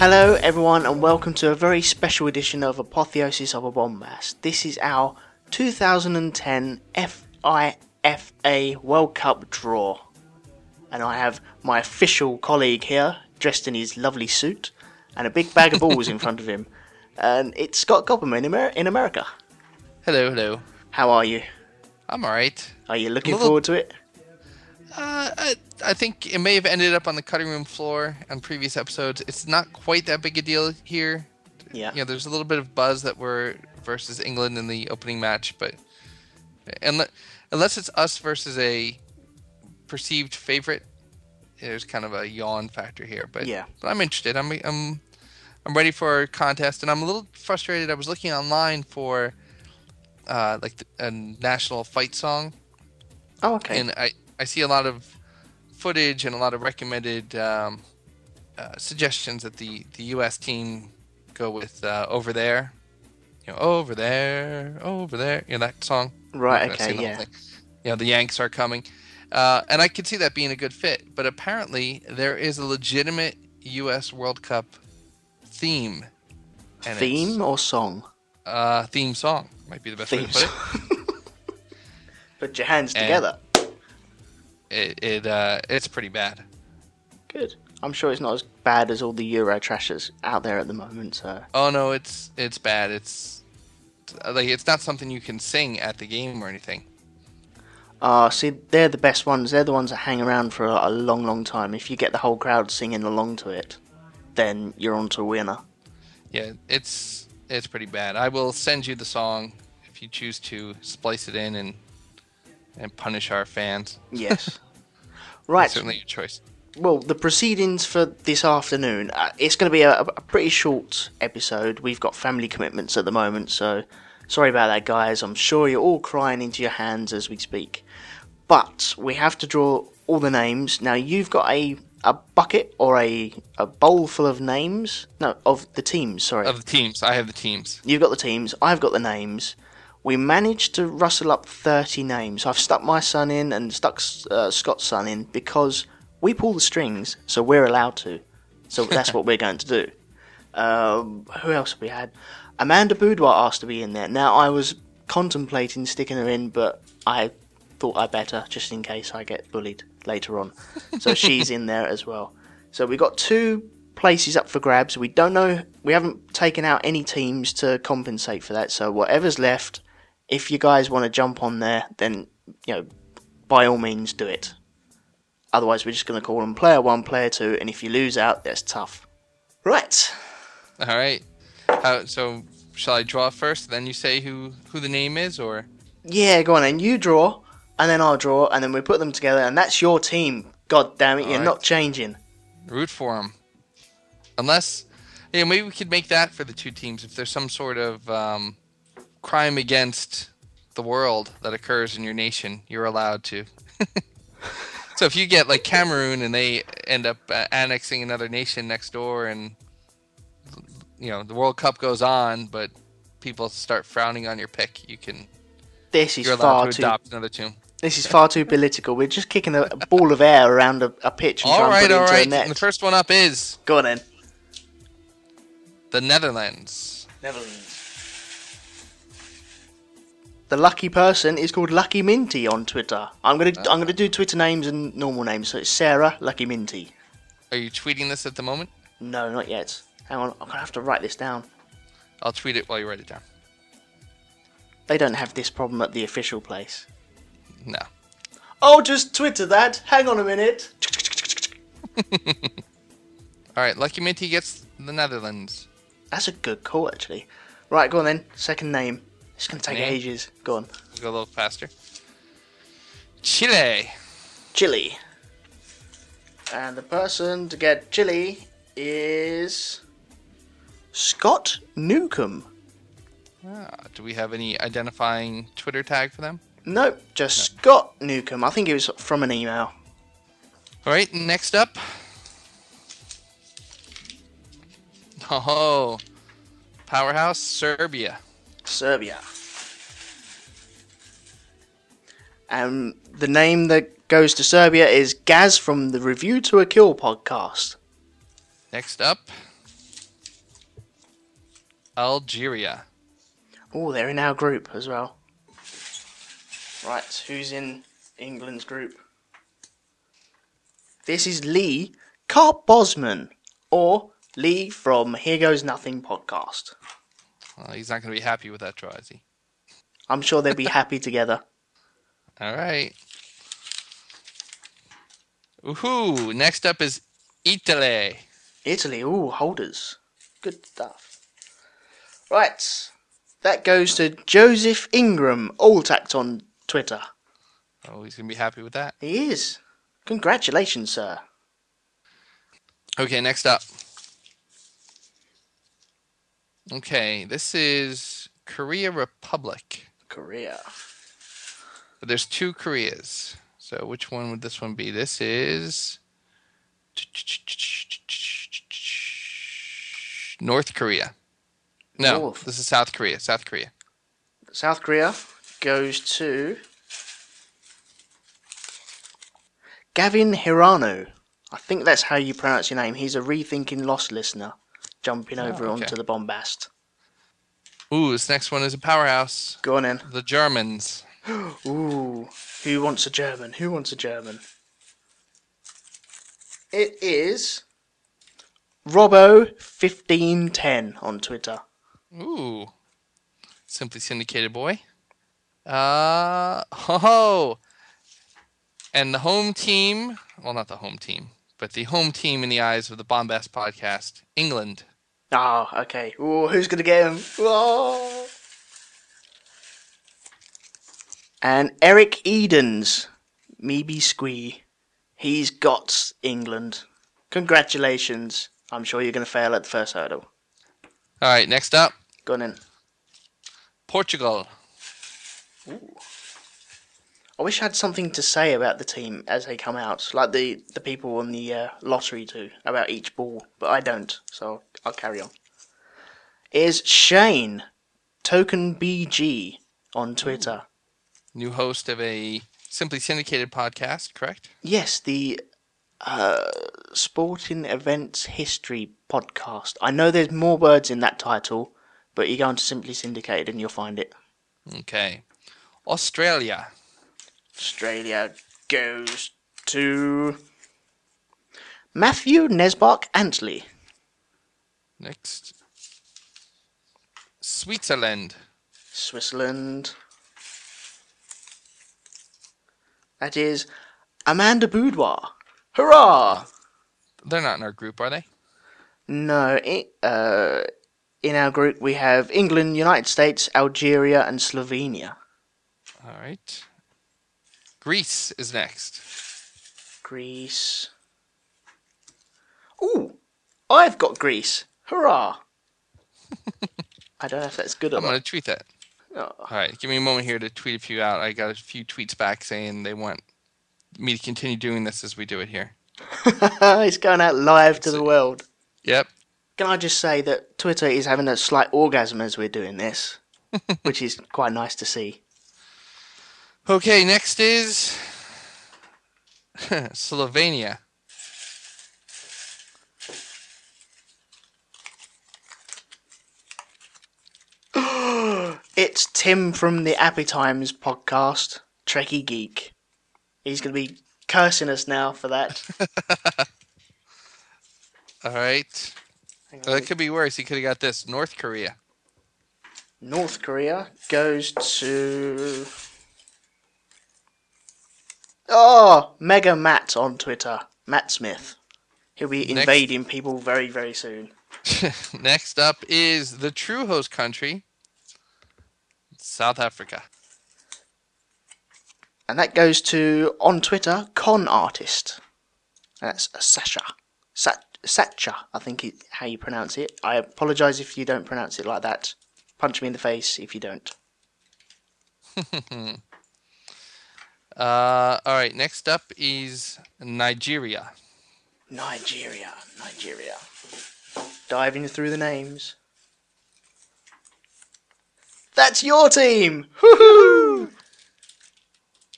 Hello, everyone, and welcome to a very special edition of Apotheosis of a Bombast. This is our 2010 FIFA World Cup draw. And I have my official colleague here, dressed in his lovely suit, and a big bag of balls in front of him. And it's Scott Copperman in, Amer- in America. Hello, hello. How are you? I'm alright. Are you looking little- forward to it? Uh, I, I think it may have ended up on the cutting room floor on previous episodes. It's not quite that big a deal here. Yeah. You know, there's a little bit of buzz that we're versus England in the opening match, but unless, unless it's us versus a perceived favorite, there's kind of a yawn factor here. But Yeah. but I'm interested. I'm I'm I'm ready for a contest, and I'm a little frustrated. I was looking online for uh, like the, a national fight song, Oh, okay. and I, I see a lot of footage and a lot of recommended um, uh, suggestions that the, the U.S. team go with uh, over there. You know, over there, over there. You know that song. Right, I'm not gonna okay, yeah. thing. You know, the Yanks are coming, uh, and I could see that being a good fit. But apparently, there is a legitimate U.S. World Cup theme. Theme or song? Uh, theme song might be the best way to put it. Put your hands And- together. It, it uh, it's pretty bad. Good. I'm sure it's not as bad as all the Euro trashers out there at the moment. So Oh no, it's it's bad. It's like it's not something you can sing at the game or anything. Uh, see, they're the best ones. They're the ones that hang around for a, a long, long time. If you get the whole crowd singing along to it, then you're on to a winner. Yeah, it's it's pretty bad. I will send you the song if you choose to splice it in and and punish our fans. Yes. right. That's Certainly your choice. Well, the proceedings for this afternoon, uh, it's going to be a, a pretty short episode. We've got family commitments at the moment, so sorry about that, guys. I'm sure you're all crying into your hands as we speak. But we have to draw all the names. Now, you've got a, a bucket or a, a bowl full of names. No, of the teams, sorry. Of the teams, I have the teams. You've got the teams, I've got the names. We managed to rustle up 30 names. I've stuck my son in and stuck uh, Scott's son in because we pull the strings, so we're allowed to. So that's what we're going to do. Um, who else have we had? Amanda Boudoir asked to be in there. Now, I was contemplating sticking her in, but I thought I better just in case I get bullied later on. So she's in there as well. So we've got two places up for grabs. We don't know. We haven't taken out any teams to compensate for that. So whatever's left, if you guys want to jump on there, then you know, by all means, do it. Otherwise, we're just going to call them player one, player two, and if you lose out, that's tough. Right. All right. How, so shall I draw first, then you say who who the name is, or Yeah, go on And You draw, and then I'll draw, and then we put them together, and that's your team. God damn it, you're Alright. not changing. root for them? Unless, yeah, maybe we could make that for the two teams if there's some sort of um, crime against the world that occurs in your nation, you're allowed to. so if you get like Cameroon and they end up uh, annexing another nation next door, and you know the World Cup goes on, but people start frowning on your pick, you can This is you're allowed far to too. adopt another team. This is far too political. We're just kicking a, a ball of air around a, a pitch and All trying right, to put it into right. a net. And the first one up is Go on then. the Netherlands. Netherlands. The lucky person is called Lucky Minty on Twitter. I'm gonna I'm gonna do ah. Twitter names and normal names. So it's Sarah Lucky Minty. Are you tweeting this at the moment? No, not yet. Hang on, I'm gonna have to write this down. I'll tweet it while you write it down. They don't have this problem at the official place. No. Oh, just Twitter that. Hang on a minute. All right, Lucky Minty gets the Netherlands. That's a good call, actually. Right, go on then. Second name. It's gonna take Name? ages. Go on. We'll go a little faster. Chile. Chile. And the person to get Chile is Scott Newcomb. Ah, do we have any identifying Twitter tag for them? Nope, just Scott Newcomb. I think it was from an email. All right, next up. Oh, powerhouse Serbia. Serbia. And the name that goes to Serbia is Gaz from the Review to a Kill podcast. Next up, Algeria. Oh, they're in our group as well. Right, who's in England's group? This is Lee Carp Bosman, or Lee from Here Goes Nothing podcast. Well, he's not going to be happy with that draw, is he? I'm sure they'll be happy together. All right. Woohoo! Next up is Italy. Italy, ooh, holders. Good stuff. Right, that goes to Joseph Ingram, all tacked on Twitter. Oh, he's going to be happy with that. He is. Congratulations, sir. Okay, next up. Okay, this is Korea Republic. Korea. But there's two Koreas. So which one would this one be? This is North Korea. No, North. this is South Korea. South Korea. South Korea goes to Gavin Hirano. I think that's how you pronounce your name. He's a Rethinking Lost listener, jumping over okay. onto the bombast. Ooh, this next one is a powerhouse. Go on in. The Germans. Ooh, who wants a German? Who wants a German? It is Robbo1510 on Twitter. Ooh. Simply syndicated boy. Uh ho ho And the home team, well not the home team, but the home team in the eyes of the Bombast podcast, England. Oh, okay. Ooh, who's gonna get him? Oh. And Eric Edens, maybe Squee. He's got England. Congratulations. I'm sure you're gonna fail at the first hurdle. All right, next up, Go on in. Portugal. Ooh. I wish I had something to say about the team as they come out, like the, the people on the uh, lottery do, about each ball, but I don't, so I'll carry on. Is Shane, Token BG, on Twitter. New host of a Simply Syndicated podcast, correct? Yes, the uh, Sporting Events History podcast. I know there's more words in that title, but you go on to Simply Syndicated and you'll find it. Okay. Australia. Australia goes to Matthew Nesbach Antley. Next. Switzerland. Switzerland. That is Amanda Boudoir. Hurrah! They're not in our group, are they? No, i uh, in our group we have England, United States, Algeria, and Slovenia. All right. Greece is next. Greece. Ooh, I've got Greece. Hurrah! I don't know if that's good or I'm going to tweet that. Oh. All right, give me a moment here to tweet a few out. I got a few tweets back saying they want me to continue doing this as we do it here. it's going out live to the world. Yep. Can I just say that Twitter is having a slight orgasm as we're doing this, which is quite nice to see. Okay, next is Slovenia. It's Tim from the Appy Times podcast, Trekkie Geek. He's going to be cursing us now for that. All right. Hang Well, it could be worse. He could have got this North Korea. North Korea goes to. Oh, Mega Matt on Twitter. Matt Smith. He'll be Next- invading people very, very soon. next up is the true host country, South Africa. And that goes to, on Twitter, Con Artist. That's Sasha. Sa- Satcha, I think is how you pronounce it. I apologise if you don't pronounce it like that. Punch me in the face if you don't. Uh, all right. Next up is Nigeria. Nigeria, Nigeria. Diving through the names. That's your team! Woohoo!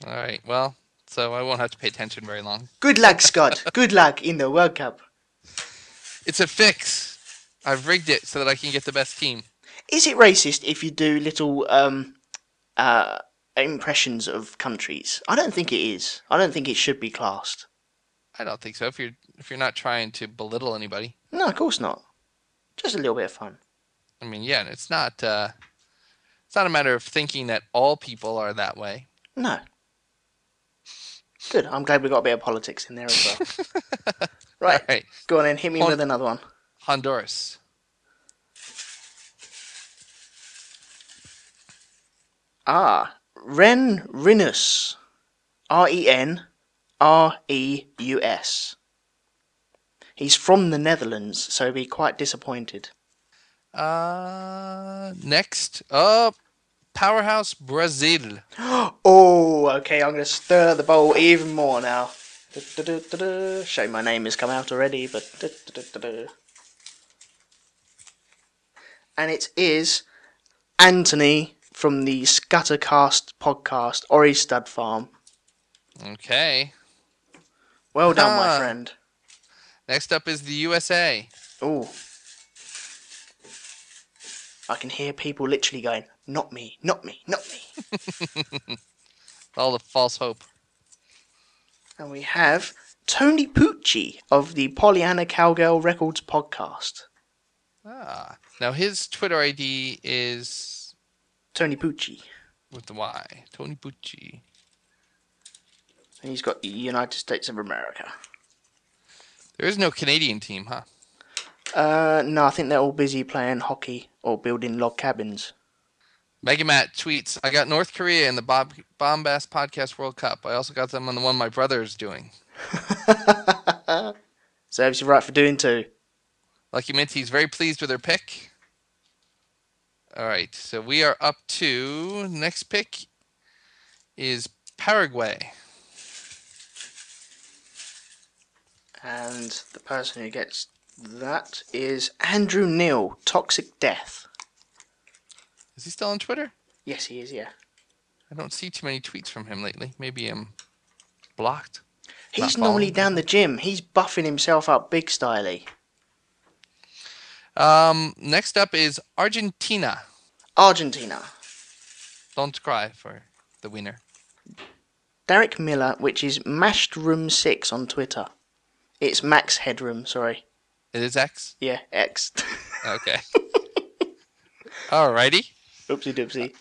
All right. Well, so I won't have to pay attention very long. Good luck, Scott. Good luck in the World Cup. It's a fix. I've rigged it so that I can get the best team. Is it racist if you do little um, uh, impressions of countries? I don't think it is. I don't think it should be classed. I don't think so. If you're if you're not trying to belittle anybody, No, of course not. Just a little bit of fun. I mean, yeah, it's not. Uh, it's not a matter of thinking that all people are that way. No. Good. I'm glad we got a bit of politics in there as well. right. Right, Go on then. Hit me Hon- with another one. Honduras. Ah, Ren Rinus. R E N R E U S. He's from the Netherlands, so he'll be quite disappointed. Uh, next up, Powerhouse Brazil. Oh, okay, I'm going to stir the bowl even more now. Shame my name has come out already, but. And it is Anthony from the Scattercast podcast, Ori Stud Farm. Okay. Well done, my Ah. friend. Next up is the USA. Oh. I can hear people literally going, not me, not me, not me. All the false hope. And we have Tony Pucci of the Pollyanna Cowgirl Records podcast. Ah. Now his Twitter ID is Tony Pucci. with the Y. Tony Pucci. And he's got the United States of America. There is no Canadian team, huh? Uh, no, I think they're all busy playing hockey or building log cabins. Megamat tweets, I got North Korea in the Bob Bombast Podcast World Cup. I also got them on the one my brother is doing. Serves you right for doing too. Lucky Minty's very pleased with her pick. All right, so we are up to next pick is Paraguay. And the person who gets that is Andrew Neal, Toxic Death. Is he still on Twitter? Yes, he is, yeah. I don't see too many tweets from him lately. Maybe I'm blocked. He's normally following. down the gym. He's buffing himself up big styly. Um, next up is Argentina. Argentina. Don't cry for the winner. Derek Miller, which is Mashed Room 6 on Twitter. It's Max Headroom, sorry. It is X. Yeah, X. Okay. Alrighty. Oopsie doopsie.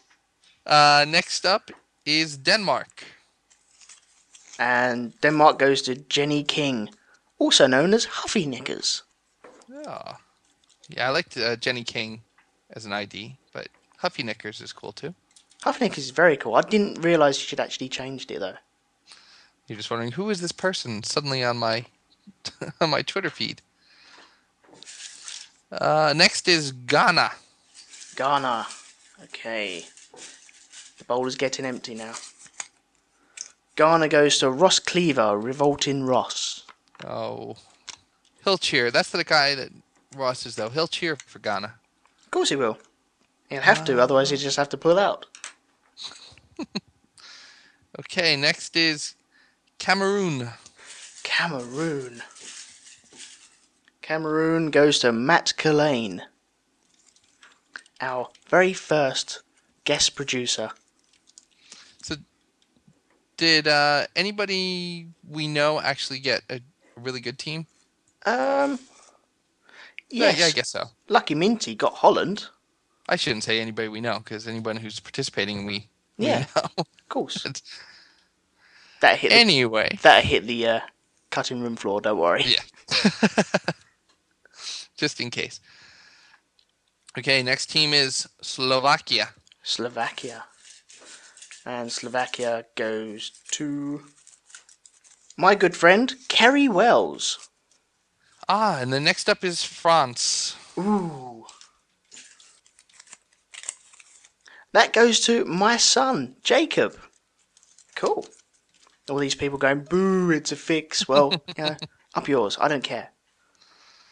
Uh, next up is Denmark. And Denmark goes to Jenny King, also known as Huffy Knickers. Oh. Yeah, I liked uh, Jenny King as an ID, but Huffy Knickers is cool too. Huffy Knickers is very cool. I didn't realise she'd actually changed it though. You're just wondering who is this person suddenly on my on my Twitter feed. Uh, next is Ghana. Ghana. Okay. The bowl is getting empty now. Ghana goes to Ross Cleaver, Revolting Ross. Oh, he'll cheer. That's the guy that Ross is though. He'll cheer for Ghana. Of course he will. He'll have to, otherwise he'll just have to pull out. Okay, next is Cameroon. Cameroon. Cameroon goes to Matt Collane, our very first guest producer. So, did uh, anybody we know actually get a really good team? Um, Yeah, yes, yeah, I guess so. Lucky Minty got Holland. I shouldn't say anybody we know because anyone who's participating we, we Yeah. know. Of course, that hit the, anyway, that hit the uh, cutting room floor. Don't worry. Yeah. just in case. Okay, next team is Slovakia. Slovakia, and Slovakia goes to my good friend Kerry Wells. Ah, and the next up is France. Ooh. That goes to my son, Jacob. Cool. All these people going, boo, it's a fix. Well, you know, up yours. I don't care.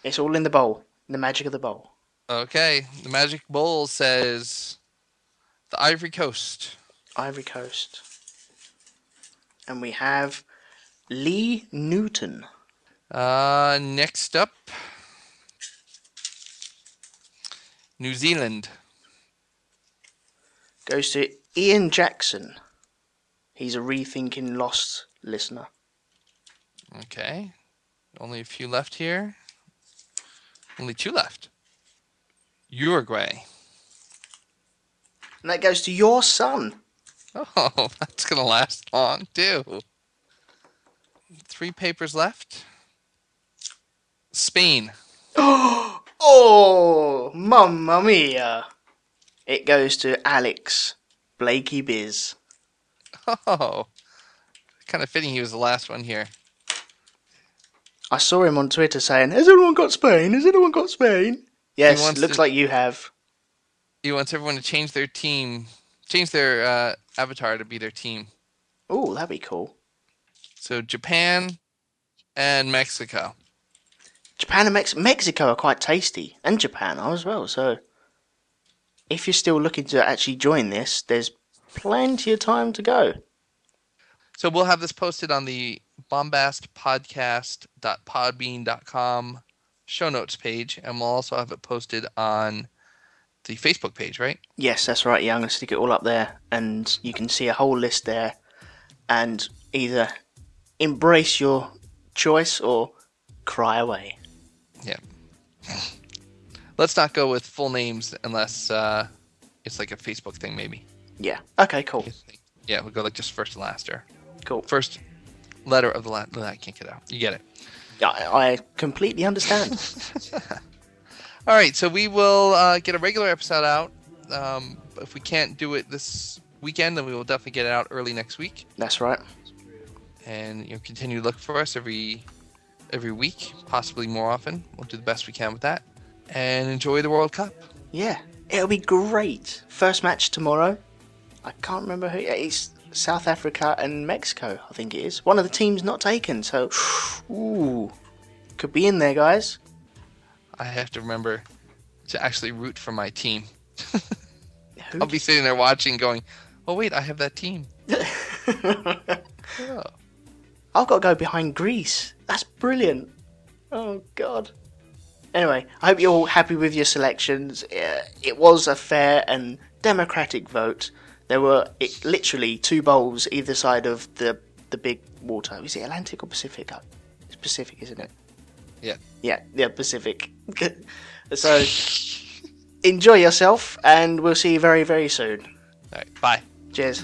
It's all in the bowl. The magic of the bowl. Okay, the Magic Bowl says the Ivory Coast. Ivory Coast. And we have Lee Newton. Uh, next up, New Zealand. goes to Ian Jackson. He's a Rethinking Lost listener. Okay. Only a few left here. Only two left. Uruguay. And that goes to your son. Oh, that's going to last long, too. Three papers left. Spain. Oh, mamma mia. It goes to Alex Blakey Biz. Oh, kind of fitting he was the last one here. I saw him on Twitter saying, Has anyone got Spain? Has anyone got Spain? Yes, looks to- like you have. He wants everyone to change their team, change their uh, avatar to be their team. Oh, that'd be cool. So Japan and Mexico. Japan and Mex- Mexico are quite tasty, and Japan are as well. So, if you're still looking to actually join this, there's plenty of time to go. So we'll have this posted on the bombastpodcast.podbean.com show notes page, and we'll also have it posted on the Facebook page, right? Yes, that's right. Yeah, I'm going to stick it all up there, and you can see a whole list there, and either embrace your choice or cry away. Yeah. Let's not go with full names unless uh, it's like a Facebook thing, maybe. Yeah. Okay. Cool. Yeah, we'll go like just first and last or Cool. first letter of the last. No, I can't get out. You get it. I, I completely understand. All right, so we will uh, get a regular episode out. Um, if we can't do it this weekend, then we will definitely get it out early next week, that's right. and you know, continue to look for us every every week, possibly more often. We'll do the best we can with that, and enjoy the World Cup. Yeah, it'll be great. First match tomorrow. I can't remember who. It's South Africa and Mexico. I think it is. One of the teams not taken. So, ooh, could be in there, guys. I have to remember to actually root for my team. I'll be sitting there watching, going, "Oh wait, I have that team." Oh. I've got to go behind Greece. That's brilliant. Oh God. Anyway, I hope you're all happy with your selections. Uh, It was a fair and democratic vote. There were it, literally two bowls either side of the the big water. Is it Atlantic or Pacific? Oh, It's Pacific, isn't it? Yeah. Yeah, yeah, Pacific. so enjoy yourself, and we'll see you very, very soon. All right, bye. Cheers.